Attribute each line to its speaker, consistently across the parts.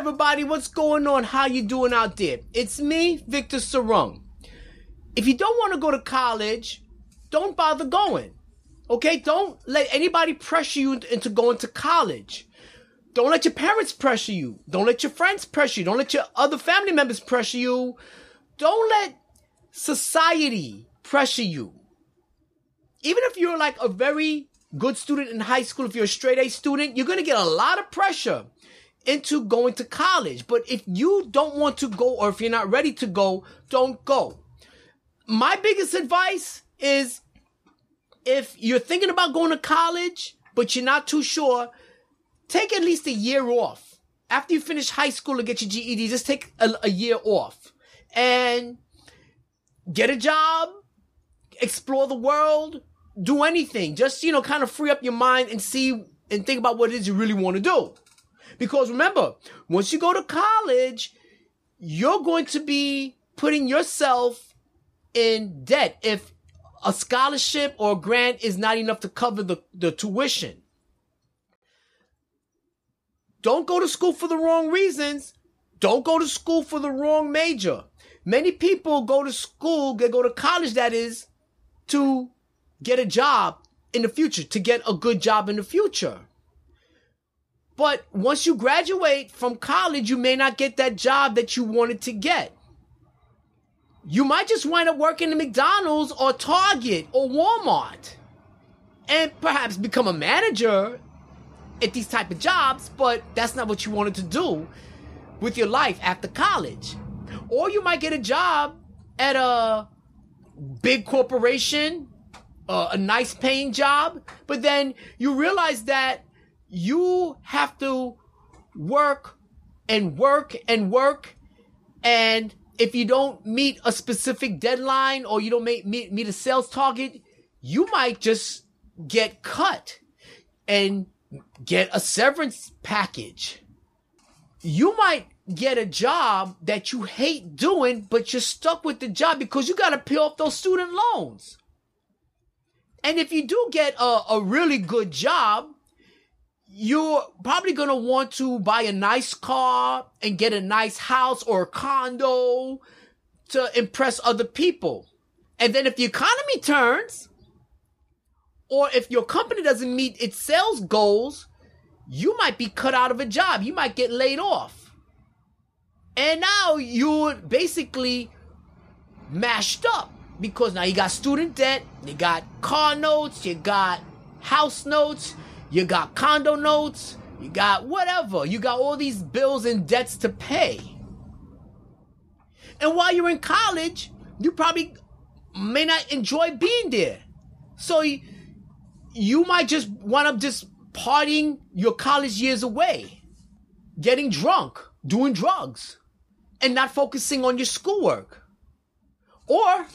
Speaker 1: everybody, what's going on? How you doing out there? It's me, Victor Sarung. If you don't want to go to college, don't bother going. Okay? Don't let anybody pressure you into going to college. Don't let your parents pressure you. Don't let your friends pressure you. Don't let your other family members pressure you. Don't let society pressure you. Even if you're like a very good student in high school, if you're a straight A student, you're going to get a lot of pressure into going to college. But if you don't want to go or if you're not ready to go, don't go. My biggest advice is if you're thinking about going to college, but you're not too sure, take at least a year off. After you finish high school to get your GED, just take a, a year off and get a job, explore the world, do anything. Just, you know, kind of free up your mind and see and think about what it is you really want to do. Because remember, once you go to college, you're going to be putting yourself in debt if a scholarship or a grant is not enough to cover the, the tuition. Don't go to school for the wrong reasons. Don't go to school for the wrong major. Many people go to school, they go to college, that is, to get a job in the future, to get a good job in the future. But once you graduate from college, you may not get that job that you wanted to get. You might just wind up working at McDonald's or Target or Walmart and perhaps become a manager at these type of jobs, but that's not what you wanted to do with your life after college. Or you might get a job at a big corporation, uh, a nice paying job, but then you realize that you have to work and work and work. And if you don't meet a specific deadline or you don't meet, meet, meet a sales target, you might just get cut and get a severance package. You might get a job that you hate doing, but you're stuck with the job because you got to pay off those student loans. And if you do get a, a really good job, you're probably going to want to buy a nice car and get a nice house or a condo to impress other people. And then if the economy turns, or if your company doesn't meet its sales goals, you might be cut out of a job. You might get laid off. And now you're basically mashed up because now you got student debt, you got car notes, you got house notes, you got condo notes, you got whatever. You got all these bills and debts to pay. And while you're in college, you probably may not enjoy being there. So you, might just wind up just partying your college years away, getting drunk, doing drugs, and not focusing on your schoolwork. Or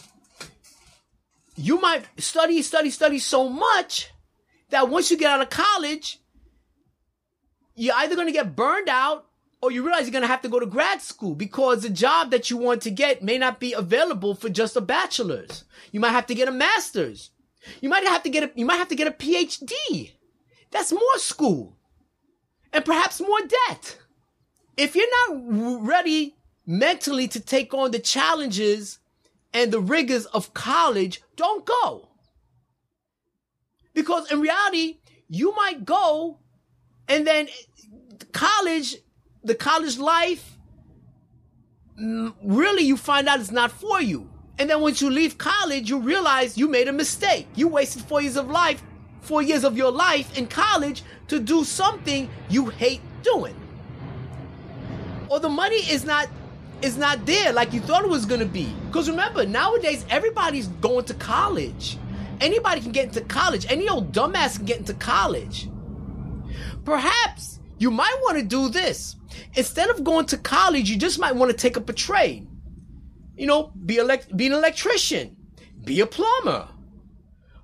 Speaker 1: you might study, study, study so much that once you get out of college, you're either going to get burned out or you realize you're going to have to go to grad school because the job that you want to get may not be available for just a bachelor's. You might have to get a master's. You might have to get a, you might have to get a PhD. That's more school and perhaps more debt. If you're not ready mentally to take on the challenges and the rigors of college, don't go. Because in reality, you might go and then college, the college life, mm, really you find out it's not for you. And then once you leave college, you realize you made a mistake. You wasted four years of life, four years of your life in college to do something you hate doing. Or the money is not is not there like you thought it was gonna be. Because remember, nowadays everybody's going to college. Anybody can get into college. Any old dumbass can get into college. Perhaps you might want to do this. Instead of going to college, you just might want to take up a trade. You know, be, elect- be an electrician, be a plumber,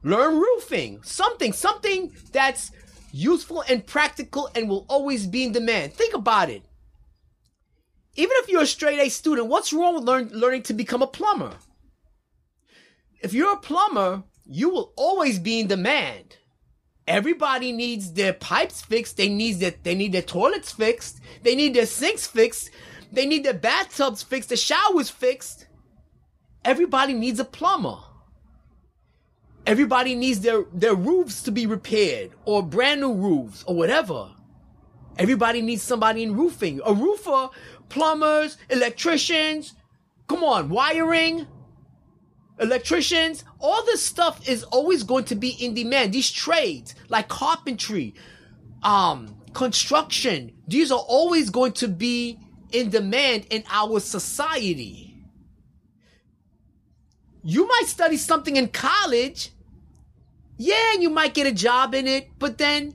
Speaker 1: learn roofing, something, something that's useful and practical and will always be in demand. Think about it. Even if you're a straight A student, what's wrong with learn- learning to become a plumber? If you're a plumber, you will always be in demand. Everybody needs their pipes fixed. They need their, they need their toilets fixed. They need their sinks fixed. They need their bathtubs fixed, the showers fixed. Everybody needs a plumber. Everybody needs their, their roofs to be repaired or brand new roofs or whatever. Everybody needs somebody in roofing. A roofer, plumbers, electricians. Come on, wiring, electricians. All this stuff is always going to be in demand. These trades like carpentry, um, construction, these are always going to be in demand in our society. You might study something in college. Yeah, and you might get a job in it, but then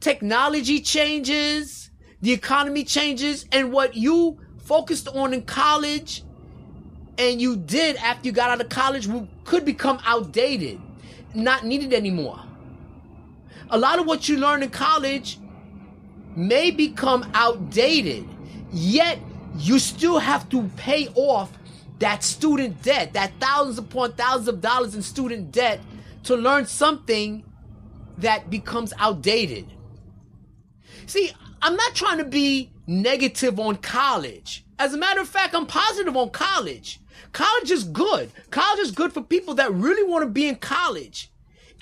Speaker 1: technology changes, the economy changes, and what you focused on in college and you did after you got out of college could become outdated, not needed anymore. A lot of what you learn in college may become outdated Yet you still have to pay off that student debt, that thousands upon thousands of dollars in student debt to learn something that becomes outdated. See, I'm not trying to be negative on college. As a matter of fact, I'm positive on college. College is good. College is good for people that really want to be in college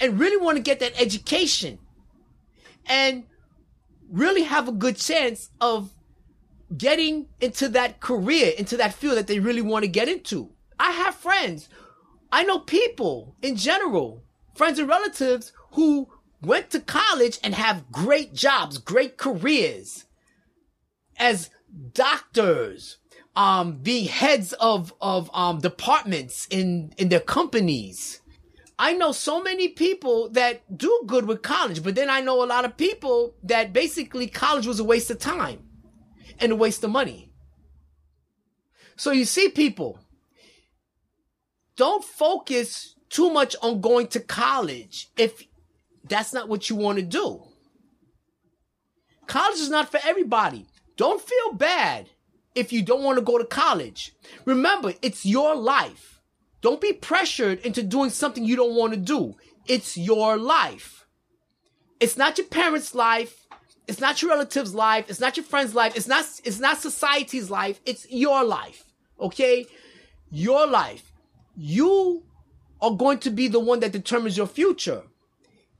Speaker 1: and really want to get that education and really have a good chance of getting into that career, into that field that they really want to get into. I have friends. I know people in general, friends and relatives who went to college and have great jobs, great careers as doctors, um, being heads of, of, um, departments in, in their companies. I know so many people that do good with college, but then I know a lot of people that basically college was a waste of time and a waste of money. So you see, people, don't focus too much on going to college if that's not what you want to do. College is not for everybody. Don't feel bad if you don't want to go to college. Remember, it's your life. Don't be pressured into doing something you don't want to do. It's your life. It's not your parents' life. It's not your relative's life. It's not your friend's life. It's not, it's not society's life. It's your life. Okay? Your life. You are going to be the one that determines your future.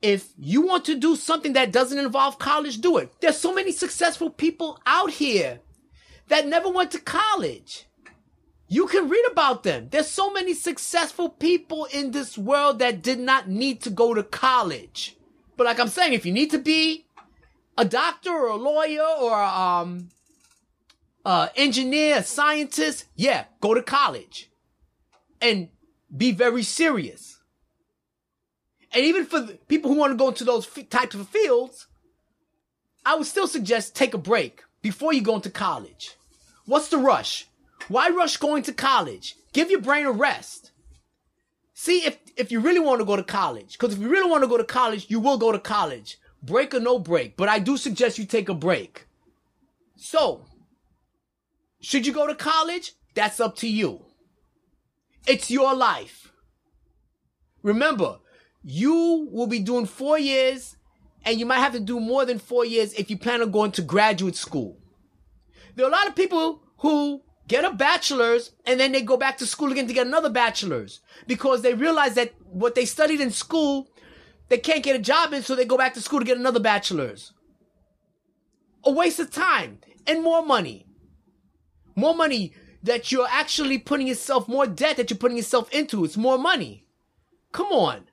Speaker 1: If you want to do something that doesn't involve college, do it. There's so many successful people out here that never went to college. You can read about them. There's so many successful people in this world that did not need to go to college. But like I'm saying, if you need to be a doctor or a lawyer or um uh engineer, a scientist, yeah, go to college and be very serious. And even for people who want to go into those f- types of fields, I would still suggest take a break before you go into college. What's the rush? Why rush going to college? Give your brain a rest. See if if you really want to go to college, because if you really want to go to college, you will go to college break or no break, but I do suggest you take a break. So, should you go to college? That's up to you. It's your life. Remember, you will be doing four years and you might have to do more than four years if you plan on going to graduate school. There are a lot of people who get a bachelor's and then they go back to school again to get another bachelor's because they realize that what they studied in school they can't get a job in, so they go back to school to get another bachelor's. A waste of time and more money. More money that you're actually putting yourself, more debt that you're putting yourself into. It's more money. Come on.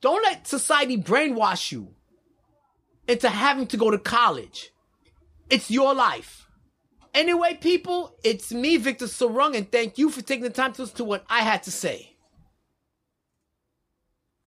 Speaker 1: Don't let society brainwash you into having to go to college. It's your life. Anyway, people, it's me, Victor Sarung, and thank you for taking the time to listen to what I had to say.